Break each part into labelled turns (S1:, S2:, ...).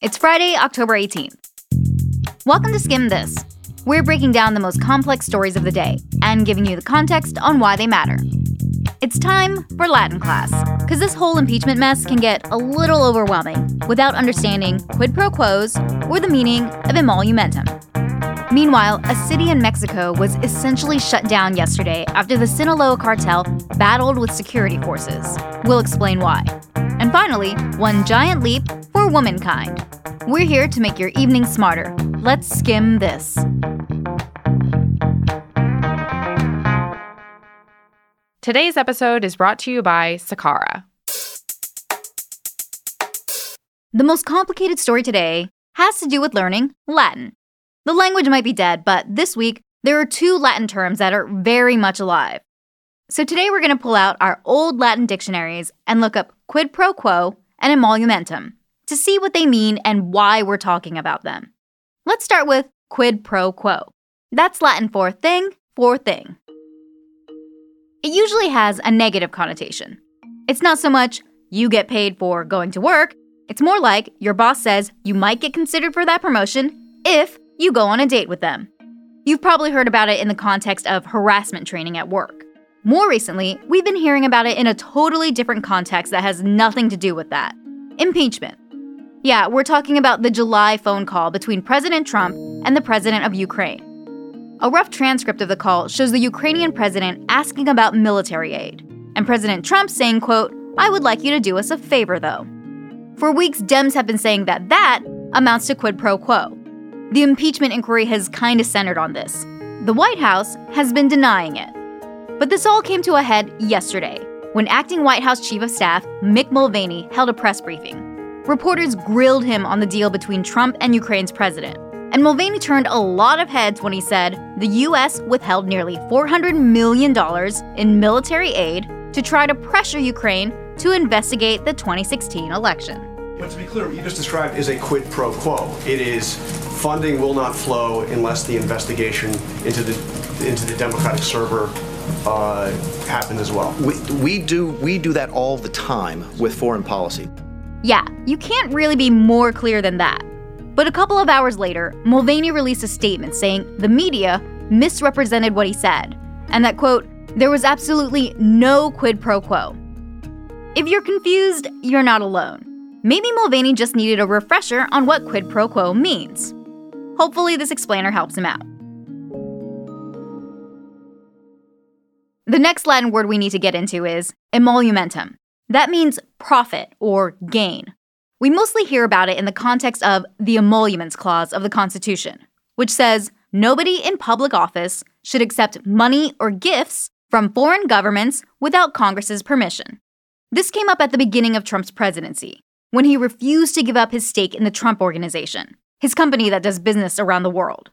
S1: It's Friday, October 18th. Welcome to Skimm This. We're breaking down the most complex stories of the day and giving you the context on why they matter. It's time for Latin class, because this whole impeachment mess can get a little overwhelming without understanding quid pro quos or the meaning of emolumentum. Meanwhile, a city in Mexico was essentially shut down yesterday after the Sinaloa cartel battled with security forces. We'll explain why. And finally, one giant leap for womankind. We're here to make your evening smarter. Let's skim this.
S2: Today's episode is brought to you by Sakara.
S1: The most complicated story today has to do with learning Latin. The language might be dead, but this week there are two Latin terms that are very much alive. So today we're going to pull out our old Latin dictionaries and look up quid pro quo and emolumentum to see what they mean and why we're talking about them. Let's start with quid pro quo. That's Latin for thing for thing. It usually has a negative connotation. It's not so much you get paid for going to work, it's more like your boss says you might get considered for that promotion if you go on a date with them. You've probably heard about it in the context of harassment training at work. More recently, we've been hearing about it in a totally different context that has nothing to do with that impeachment. Yeah, we're talking about the July phone call between President Trump and the president of Ukraine. A rough transcript of the call shows the Ukrainian president asking about military aid, and President Trump saying, quote, I would like you to do us a favor though. For weeks, Dems have been saying that that amounts to quid pro quo. The impeachment inquiry has kind of centered on this. The White House has been denying it. But this all came to a head yesterday when acting White House Chief of Staff Mick Mulvaney held a press briefing. Reporters grilled him on the deal between Trump and Ukraine's president. And Mulvaney turned a lot of heads when he said the U.S. withheld nearly $400 million in military aid to try to pressure Ukraine to investigate the 2016 election.
S3: But to be clear, what you just described is a quid pro quo. It is funding will not flow unless the investigation into the into the Democratic server uh, happens as well.
S4: We, we do we do that all the time with foreign policy.
S1: Yeah, you can't really be more clear than that. But a couple of hours later, Mulvaney released a statement saying the media misrepresented what he said, and that, quote, there was absolutely no quid pro quo. If you're confused, you're not alone. Maybe Mulvaney just needed a refresher on what quid pro quo means. Hopefully, this explainer helps him out. The next Latin word we need to get into is emolumentum. That means profit or gain. We mostly hear about it in the context of the emoluments clause of the Constitution, which says nobody in public office should accept money or gifts from foreign governments without Congress's permission. This came up at the beginning of Trump's presidency, when he refused to give up his stake in the Trump Organization, his company that does business around the world.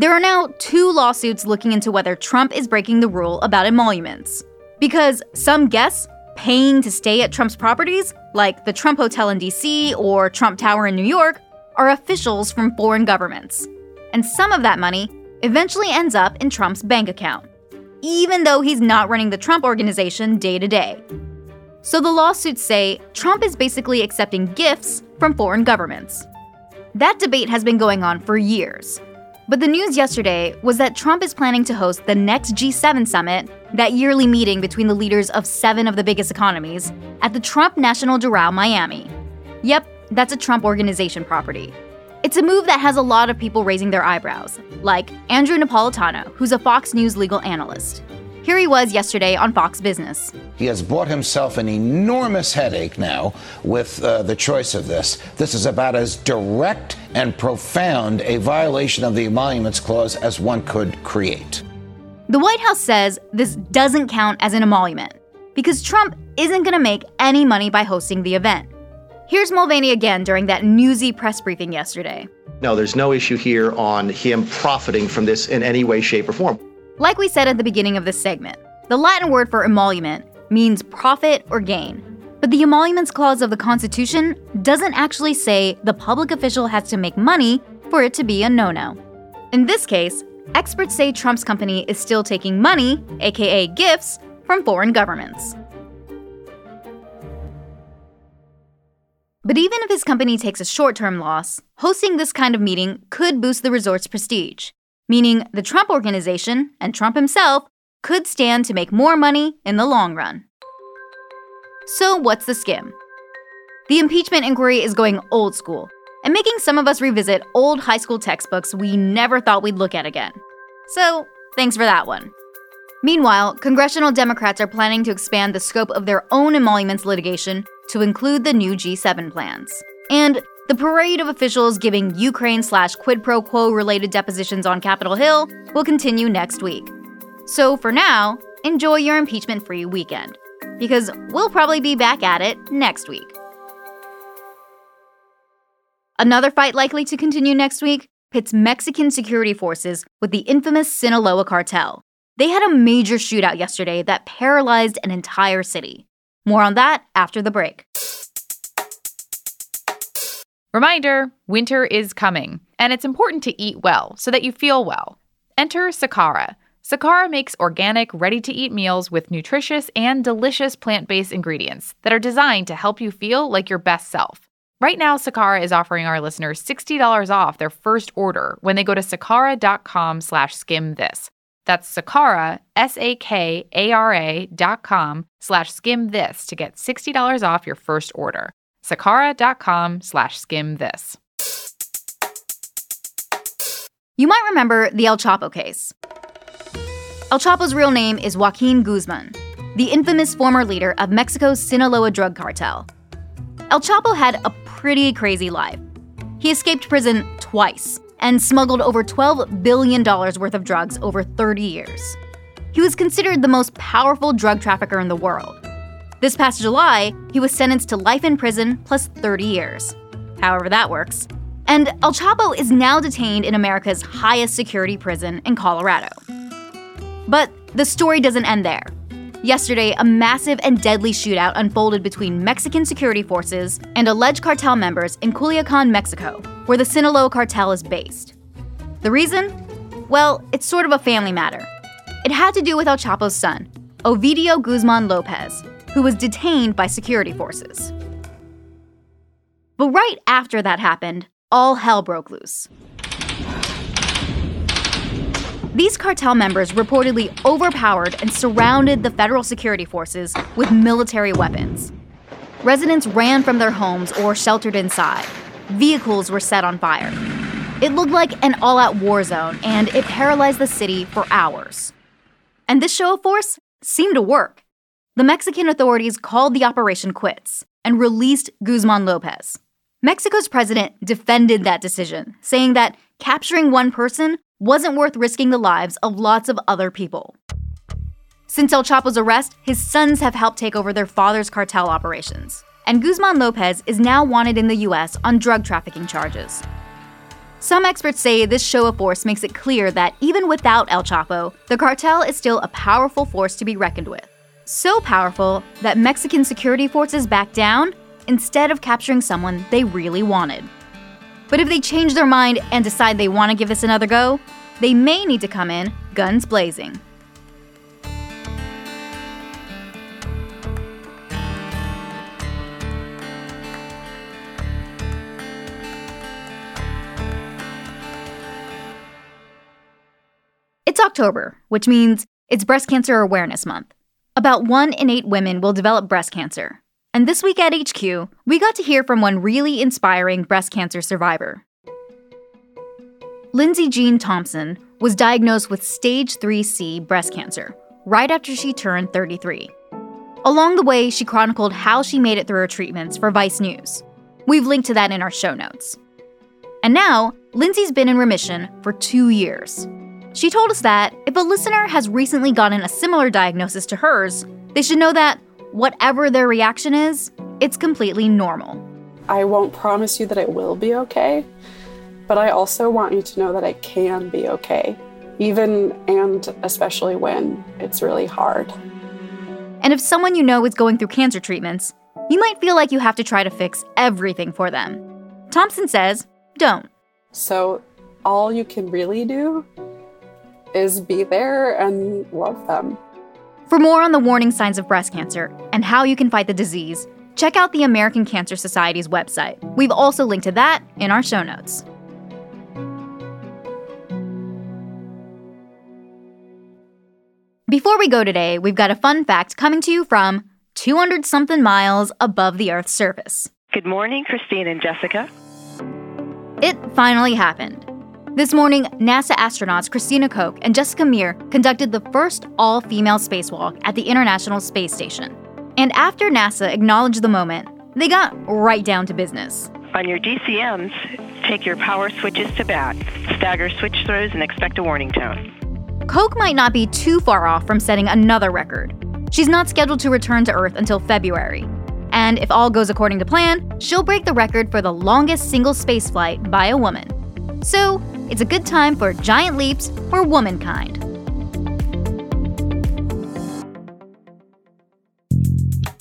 S1: There are now two lawsuits looking into whether Trump is breaking the rule about emoluments. Because some guess paying to stay at Trump's properties, like the Trump Hotel in DC or Trump Tower in New York, are officials from foreign governments. And some of that money eventually ends up in Trump's bank account, even though he's not running the Trump organization day to day. So the lawsuits say Trump is basically accepting gifts from foreign governments. That debate has been going on for years. But the news yesterday was that Trump is planning to host the next G7 summit, that yearly meeting between the leaders of seven of the biggest economies, at the Trump National Doral, Miami. Yep, that's a Trump organization property. It's a move that has a lot of people raising their eyebrows, like Andrew Napolitano, who's a Fox News legal analyst. Here he was yesterday on Fox Business.
S5: He has bought himself an enormous headache now with uh, the choice of this. This is about as direct and profound a violation of the Emoluments Clause as one could create.
S1: The White House says this doesn't count as an emolument because Trump isn't going to make any money by hosting the event. Here's Mulvaney again during that newsy press briefing yesterday.
S4: No, there's no issue here on him profiting from this in any way, shape, or form.
S1: Like we said at the beginning of this segment, the Latin word for emolument means profit or gain. But the emoluments clause of the Constitution doesn't actually say the public official has to make money for it to be a no no. In this case, experts say Trump's company is still taking money, aka gifts, from foreign governments. But even if his company takes a short term loss, hosting this kind of meeting could boost the resort's prestige, meaning the Trump organization and Trump himself could stand to make more money in the long run. So, what's the skim? The impeachment inquiry is going old school and making some of us revisit old high school textbooks we never thought we'd look at again. So, thanks for that one. Meanwhile, congressional Democrats are planning to expand the scope of their own emoluments litigation to include the new G7 plans. And the parade of officials giving Ukraine slash quid pro quo related depositions on Capitol Hill will continue next week. So for now, enjoy your impeachment free weekend, because we'll probably be back at it next week. Another fight likely to continue next week pits Mexican security forces with the infamous Sinaloa cartel. They had a major shootout yesterday that paralyzed an entire city. More on that after the break.
S2: Reminder winter is coming, and it's important to eat well so that you feel well. Enter Sakara. Sakara makes organic, ready to eat meals with nutritious and delicious plant based ingredients that are designed to help you feel like your best self. Right now, Sakara is offering our listeners $60 off their first order when they go to sakara.com slash skim this. That's Sakara, S-A-K-A-R-A dot com slash skim this to get $60 off your first order. Sakara.com slash skim this.
S1: You might remember the El Chapo case. El Chapo's real name is Joaquin Guzman, the infamous former leader of Mexico's Sinaloa drug cartel. El Chapo had a pretty crazy life. He escaped prison twice and smuggled over $12 billion worth of drugs over 30 years. He was considered the most powerful drug trafficker in the world. This past July, he was sentenced to life in prison plus 30 years. However, that works. And El Chapo is now detained in America's highest security prison in Colorado. But the story doesn't end there. Yesterday, a massive and deadly shootout unfolded between Mexican security forces and alleged cartel members in Culiacan, Mexico, where the Sinaloa cartel is based. The reason? Well, it's sort of a family matter. It had to do with El Chapo's son, Ovidio Guzman Lopez, who was detained by security forces. But right after that happened, all hell broke loose. These cartel members reportedly overpowered and surrounded the federal security forces with military weapons. Residents ran from their homes or sheltered inside. Vehicles were set on fire. It looked like an all out war zone, and it paralyzed the city for hours. And this show of force seemed to work. The Mexican authorities called the operation quits and released Guzman Lopez. Mexico's president defended that decision, saying that capturing one person wasn't worth risking the lives of lots of other people. Since El Chapo's arrest, his sons have helped take over their father's cartel operations, and Guzman Lopez is now wanted in the US on drug trafficking charges. Some experts say this show of force makes it clear that even without El Chapo, the cartel is still a powerful force to be reckoned with. So powerful that Mexican security forces backed down instead of capturing someone they really wanted. But if they change their mind and decide they want to give this another go, they may need to come in guns blazing. It's October, which means it's Breast Cancer Awareness Month. About one in eight women will develop breast cancer, and this week at HQ, we got to hear from one really inspiring breast cancer survivor. Lindsay Jean Thompson was diagnosed with stage 3C breast cancer right after she turned 33. Along the way, she chronicled how she made it through her treatments for Vice News. We've linked to that in our show notes. And now, Lindsay's been in remission for two years. She told us that if a listener has recently gotten a similar diagnosis to hers, they should know that whatever their reaction is, it's completely normal.
S6: I won't promise you that it will be okay, but I also want you to know that it can be okay, even and especially when it's really hard.
S1: And if someone you know is going through cancer treatments, you might feel like you have to try to fix everything for them. Thompson says, don't.
S6: So, all you can really do is be there and love them.
S1: For more on the warning signs of breast cancer and how you can fight the disease, check out the American Cancer Society's website. We've also linked to that in our show notes. Before we go today, we've got a fun fact coming to you from 200 something miles above the Earth's surface.
S7: Good morning, Christine and Jessica.
S1: It finally happened. This morning, NASA astronauts Christina Koch and Jessica Meir conducted the first all female spacewalk at the International Space Station. And after NASA acknowledged the moment, they got right down to business.
S7: On your DCMs, take your power switches to bat, stagger switch throws, and expect a warning tone.
S1: Koch might not be too far off from setting another record. She's not scheduled to return to Earth until February. And if all goes according to plan, she'll break the record for the longest single spaceflight by a woman. So, it's a good time for giant leaps for womankind.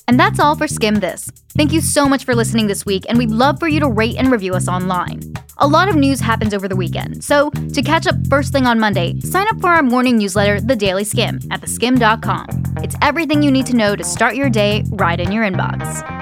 S1: And that's all for Skimm This. Thank you so much for listening this week, and we'd love for you to rate and review us online. A lot of news happens over the weekend, so to catch up first thing on Monday, sign up for our morning newsletter, The Daily Skimm, at theskimm.com. It's everything you need to know to start your day right in your inbox.